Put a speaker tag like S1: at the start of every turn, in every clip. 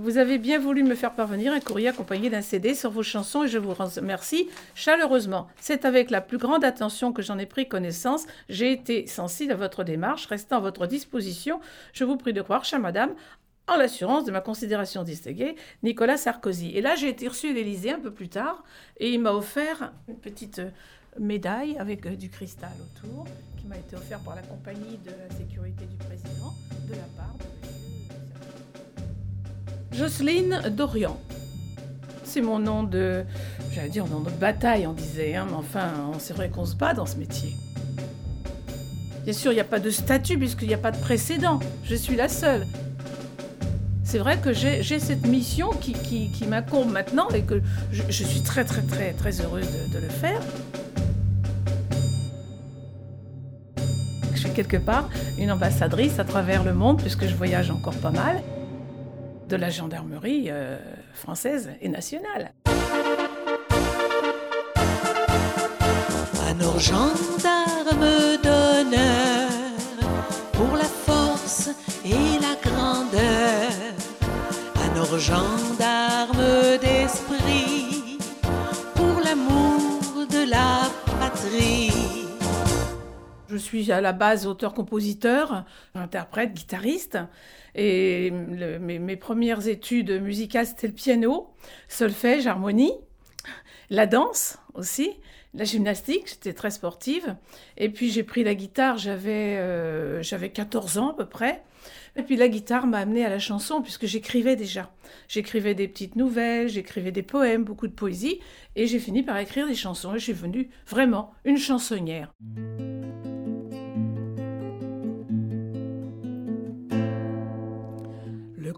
S1: Vous avez bien voulu me faire parvenir un courrier accompagné d'un CD sur vos chansons et je vous remercie chaleureusement. C'est avec la plus grande attention que j'en ai pris connaissance. J'ai été sensible à votre démarche, restant à votre disposition. Je vous prie de croire, chère madame, en l'assurance de ma considération distinguée, Nicolas Sarkozy. Et là, j'ai été reçu à l'Élysée un peu plus tard et il m'a offert une petite euh, médaille avec euh, du cristal autour qui m'a été offerte par la compagnie de la sécurité du président de la part de Jocelyne Dorian. C'est mon nom de, j'allais dire nom de bataille, on disait, hein, mais enfin, c'est vrai qu'on se bat dans ce métier. Bien sûr, il n'y a pas de statut puisqu'il n'y a pas de précédent. Je suis la seule c'est vrai que j'ai cette mission qui, qui, m'incombe maintenant et que je, suis très très très très heureuse de, le faire. Je suis quelque part une ambassadrice à travers le monde puisque je voyage encore pas mal de la gendarmerie euh, française et nationale.
S2: À nos d'honneur pour la force et la grandeur nos gendarmes d'esprit pour l'amour de la patrie.
S1: Je suis à la base auteur-compositeur, interprète, guitariste. Et mes, premières études musicales, c'était le piano, solfège, harmonie, la danse aussi, la gymnastique, j'étais très sportive. Et puis j'ai pris la guitare, j'avais euh, j'avais 14 ans à peu près. Et puis la guitare m'a amené à la chanson puisque j'écrivais déjà. J'écrivais des petites nouvelles, j'écrivais des poèmes, beaucoup de poésie, et j'ai fini par écrire des chansons et je suis venue vraiment une chansonnière.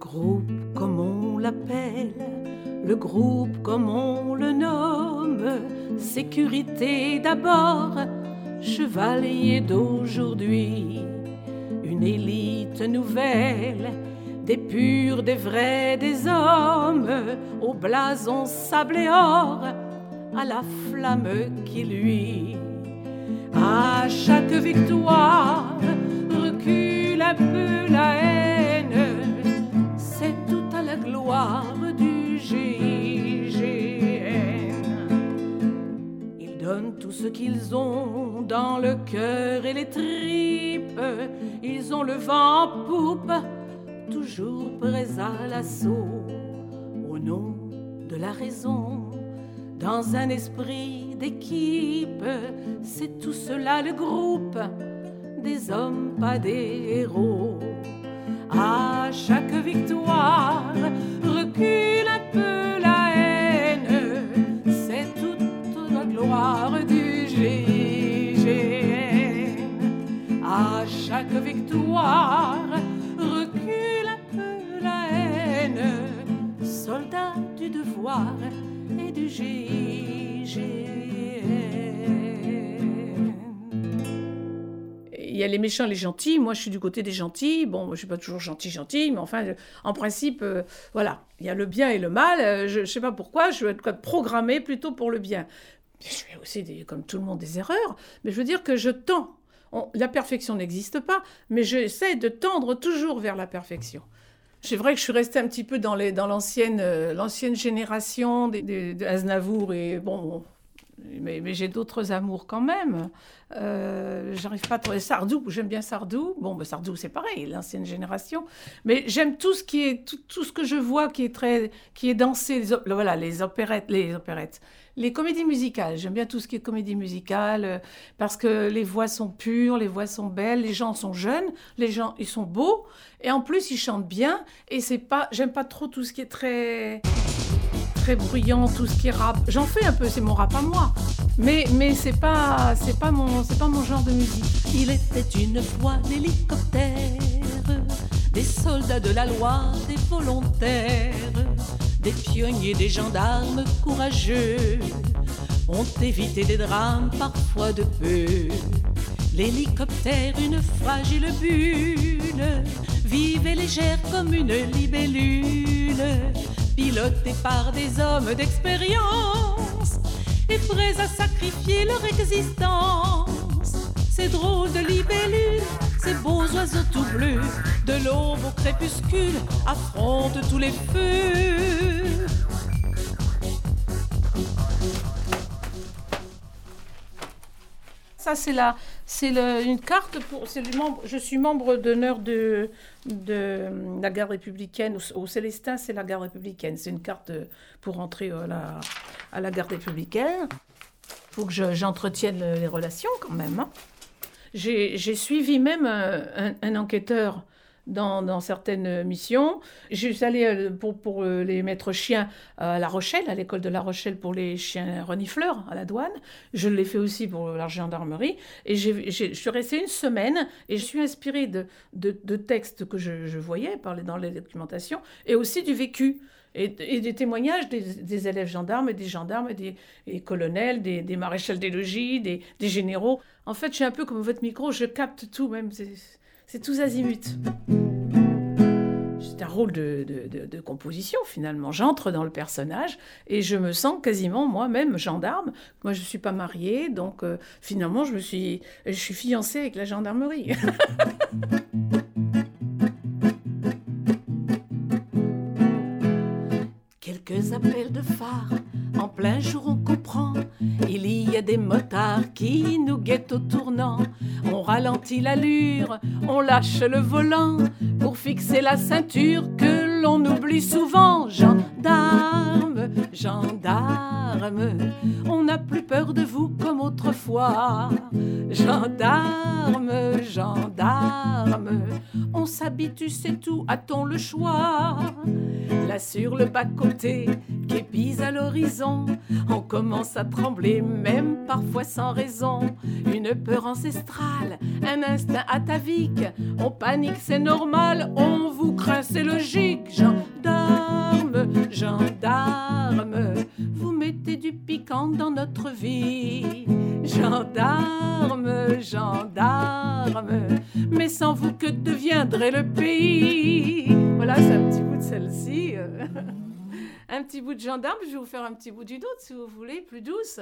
S2: Groupe comme on l'appelle, le groupe comme on le nomme, sécurité d'abord, chevalier d'aujourd'hui. Une élite nouvelle, des purs, des vrais, des hommes, au blason sable et or, à la flamme qui lui, à chaque victoire, recule un peu la ce qu'ils ont dans le cœur et les tripes. Ils ont le vent en poupe, toujours prêts à l'assaut, au nom de la raison. Dans un esprit d'équipe, c'est tout cela le groupe des hommes, pas des héros. À chaque victoire, recule un peu la haine, soldat du devoir et du GIGN.
S1: il y a les méchants, les gentils. Moi, je suis du côté des gentils. Bon, je suis pas toujours gentil, gentil, mais enfin, en principe, euh, voilà, il y a le bien et le mal. Euh, je, ne sais pas pourquoi, je vais être programmé plutôt pour le bien. Je fais aussi, comme tout le monde, des erreurs, mais je veux dire que je tends. La perfection n'existe pas, mais j'essaie de tendre toujours vers la perfection. C'est vrai que je suis restée un petit peu dans l'ancienne euh, l'ancienne génération de, de, et bon, mais, j'ai d'autres amours quand même. Euh, J'arrive pas Sardou. J'aime bien Sardou. Bon, ben Sardou, c'est pareil, l'ancienne génération. Mais j'aime tout ce qui est tout, ce que je vois qui est très qui est dansé. Voilà, les opérettes, les opérettes, les comédies musicales. J'aime bien tout ce qui est comédie musicale euh, parce que les voix sont pures, les voix sont belles, les gens sont jeunes, les gens ils sont beaux et en plus ils chantent bien. Et c'est pas, j'aime pas trop tout ce qui est très très bruyant, tout ce qui est rap. J'en fais un peu, c'est mon rap à moi. Mais, mais c'est pas, c'est pas mon, c'est pas mon genre de musique.
S2: Il était une fois l'hélicoptère, des soldats de la loi, des volontaires, des pionniers, des gendarmes courageux, ont évité des drames parfois de peu. L'hélicoptère, une fragile bulle, vivait légère comme une libellule pilotés par des hommes d'expérience et prêts à sacrifier leur existence. Ces drôles de libellules, ces beaux oiseaux tout bleus, de l'aube au crépuscule, affrontent tous les feux.
S1: Ça, c'est la, c'est une carte pour. C'est membre, je suis membre d'honneur de, de la garde républicaine. Au, Célestin, c'est la garde républicaine. C'est une carte pour entrer à la, à garde républicaine. Il faut que j'entretienne les relations quand même. Hein. J'ai suivi même un, un enquêteur dans, certaines missions. Je suis allée euh, pour, pour euh, les maîtres chiens à La Rochelle, à l'école de La Rochelle pour les chiens renifleurs à la douane. Je l'ai fait aussi pour la gendarmerie. Et je suis restée une semaine et je suis inspirée de, de, textes que je, voyais parler dans les documentations et aussi du vécu. Et, des témoignages des, élèves gendarmes des gendarmes et des colonels, des, des maréchals des logis, des, des, généraux. En fait, je suis un peu comme votre micro, je capte tout, même. C'est tous azimuts. C'est un rôle de, composition finalement. J'entre dans le personnage et je me sens quasiment moi-même gendarme. Moi, je ne suis pas mariée, donc euh, finalement, je, suis fiancée avec la gendarmerie.
S2: motards qui nous guettent au tournant. On ralentit l'allure, on lâche le volant pour fixer la ceinture que l'on oublie souvent. Gendarme, gendarme, on n'a plus peur de vous comme autrefois. Gendarme, gendarme, on s'habitue, c'est tout, a-t-on le choix Là sur le bas-côté, qu'épise à l'horizon, on commence à trembler, même parfois sans raison. Une peur ancestrale, un instinct atavique, on panique, c'est normal, on vous craint, c'est logique. Gendarme, gendarme, vous mettez du piquant dans notre vie. Gendarme, gendarme, mais sans vous que deviendrait le pays? Voilà, c'est un petit bout de celle-ci. un petit bout de gendarme, je vais vous faire un petit bout d'une autre si vous voulez, plus douce.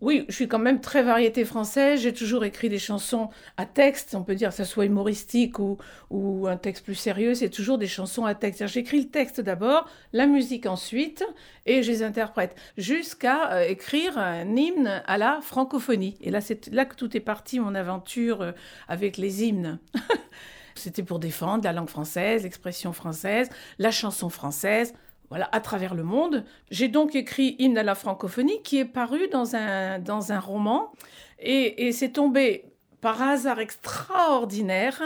S2: Oui, je suis quand même très variété française. J'ai toujours écrit des chansons à texte, on peut dire que ce soit humoristique ou, un texte plus sérieux. C'est toujours des chansons à texte. J'écris le texte d'abord, la musique ensuite, et je les interprète jusqu'à euh, écrire un hymne à la francophonie. Et là, c'est là que tout est parti, mon aventure euh, avec les hymnes. C'était pour défendre la langue française, l'expression française, la chanson française voilà, à travers le monde. J'ai donc écrit Hymne à la francophonie qui est paru dans un, dans un roman et, c'est tombé par hasard extraordinaire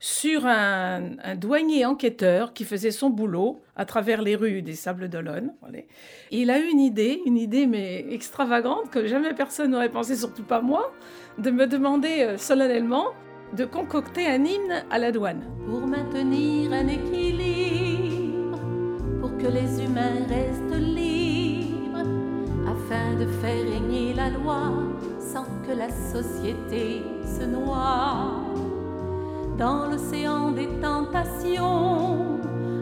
S2: sur un, douanier enquêteur qui faisait son boulot à travers les rues des Sables d'Olonne. Il a eu une idée, une idée mais extravagante que jamais personne n'aurait pensé, surtout pas moi, de me demander euh, solennellement de concocter un hymne à la douane. Pour maintenir un équilibre les humains restent libres, afin de faire régner la loi sans que la société se noie. Dans l'océan des tentations,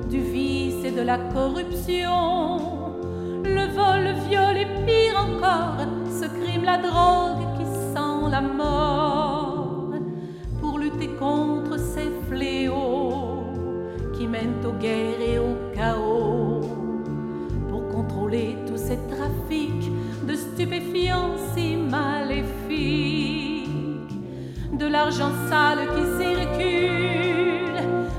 S2: du vice et de la corruption, le vol, le viol et pire encore, ce crime, la drogue qui sent la mort, pour lutter contre ces fléaux qui mènent aux guerres et au chaos de stupéfiants si maléfiques, de l'argent sale qui circule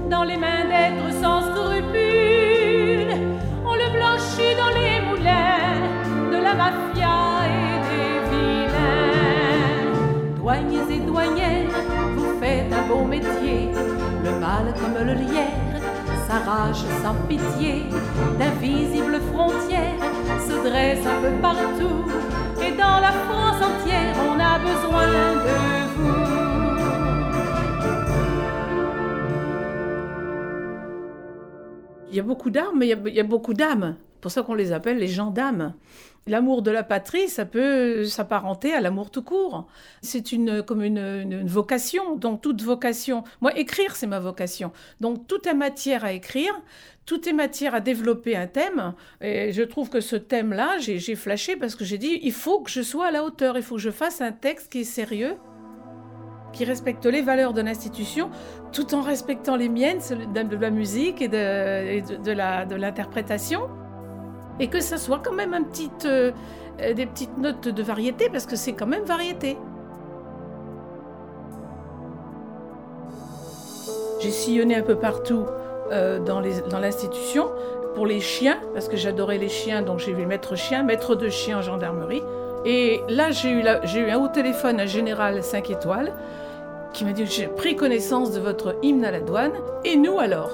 S2: dans les mains d'êtres sans scrupules. On le blanchit dans les moulins de la mafia et des vilains. Douaniers et douanières, vous faites un beau métier, le mal comme le lierre s'arrache sans pitié, d'invisibles frontières se dressent un peu partout, et dans la France entière on a besoin de vous.
S1: Il y a beaucoup d'armes, mais il y, a, beaucoup d'âmes. C'est pour ça qu'on les appelle les gendarmes. L'amour de la patrie, ça peut s'apparenter à l'amour tout court. C'est une, comme une, vocation, donc toute vocation. Moi, écrire, c'est ma vocation. Donc tout est matière à écrire, tout est matière à développer un thème. Et je trouve que ce thème-là, j'ai flashé parce que j'ai dit, il faut que je sois à la hauteur, il faut que je fasse un texte qui est sérieux qui respecte les valeurs de l'institution, tout en respectant les miennes, de la musique et de, de, l'interprétation. Et que ça soit quand même un petit, euh, des petites notes de variété, parce que c'est quand même variété. J'ai sillonné un peu partout euh, dans l'institution pour les chiens, parce que j'adorais les chiens, donc j'ai vu maître chien, maître de chien en gendarmerie. Et là, j'ai eu, eu, un haut téléphone, un général 5 étoiles, qui m'a dit J'ai pris connaissance de votre hymne à la douane, et nous alors?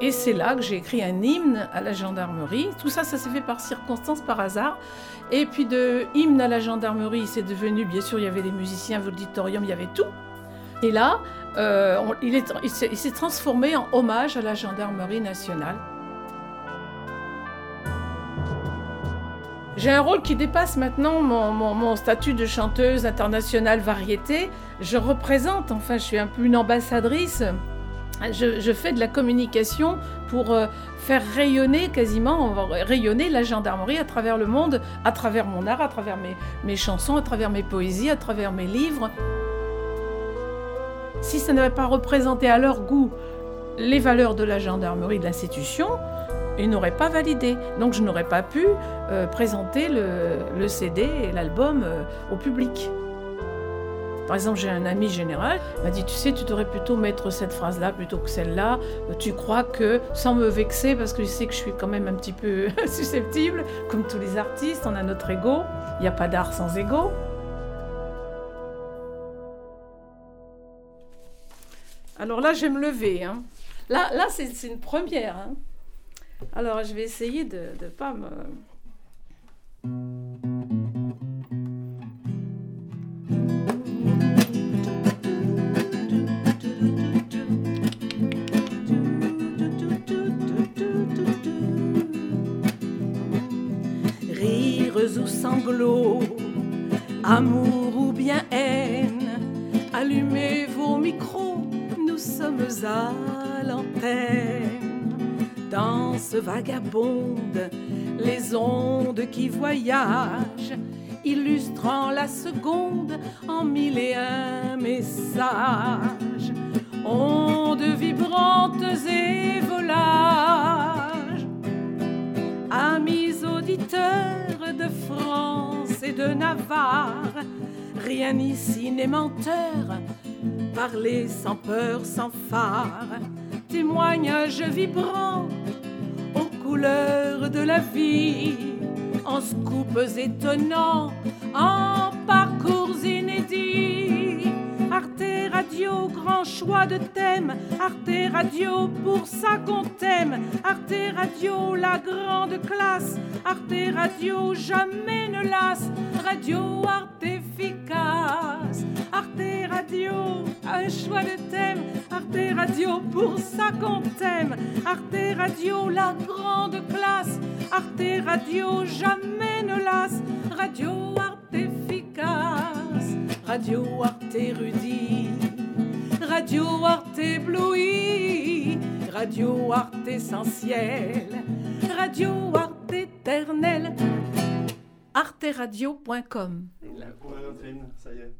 S1: Et c'est là que j'ai écrit un hymne à la gendarmerie. Tout ça, ça s'est fait par circonstance, par hasard. Et puis de hymne à la gendarmerie, c'est devenu, bien sûr, il y avait des musiciens, l'auditorium, il y avait tout. Et là, euh, il s'est transformé en hommage à la gendarmerie nationale. J'ai un rôle qui dépasse maintenant mon, statut de chanteuse internationale variété. Je représente, enfin, je suis un peu une ambassadrice. Je, fais de la communication pour euh, faire rayonner quasiment, rayonner la gendarmerie à travers le monde, à travers mon art, à travers mes, mes chansons, à travers mes poésies, à travers mes livres. Si ça n'avait pas représenté à leur goût les valeurs de la gendarmerie de l'institution, ils n'auraient pas validé. Donc je n'aurais pas pu euh, présenter le, CD et l'album euh, au public. Par exemple, j'ai un ami général, il m'a dit, tu sais, tu devrais plutôt mettre cette phrase-là plutôt que celle-là. Tu crois que, sans me vexer, parce que je sais que je suis quand même un petit peu susceptible, comme tous les artistes, on a notre ego. Il n'y a pas d'art sans ego. Alors là, je vais me lever. Hein. Là, là c'est une première. Hein. Alors, je vais essayer de ne pas me...
S2: Rires ou sanglots, amour à l'antenne danse vagabonde, les ondes qui voyagent, illustrant la seconde en mille et un messages, ondes vibrantes et volages. Amis auditeurs de France et de Navarre, rien ici n'est menteur, parler sans peur, sans phare témoignage vibrant aux couleurs de la vie, en scoops étonnants, en parcours inédits. Arte Radio, grand choix de thème. Arte Radio, pour ça qu'on t'aime. Arte Radio, la grande classe. Arte Radio, jamais ne lasse. Radio Arte efficace. Arte Radio, un choix de thème. Arte Radio, pour ça qu'on t'aime. Arte Radio, la grande classe. Arte Radio, jamais ne lasse. Radio Arte efficace. Radio Arte érudit. Radio Arte ébloui. Radio Arte essentiel. Radio Arte éternel. arteradio.com.
S3: ça y est.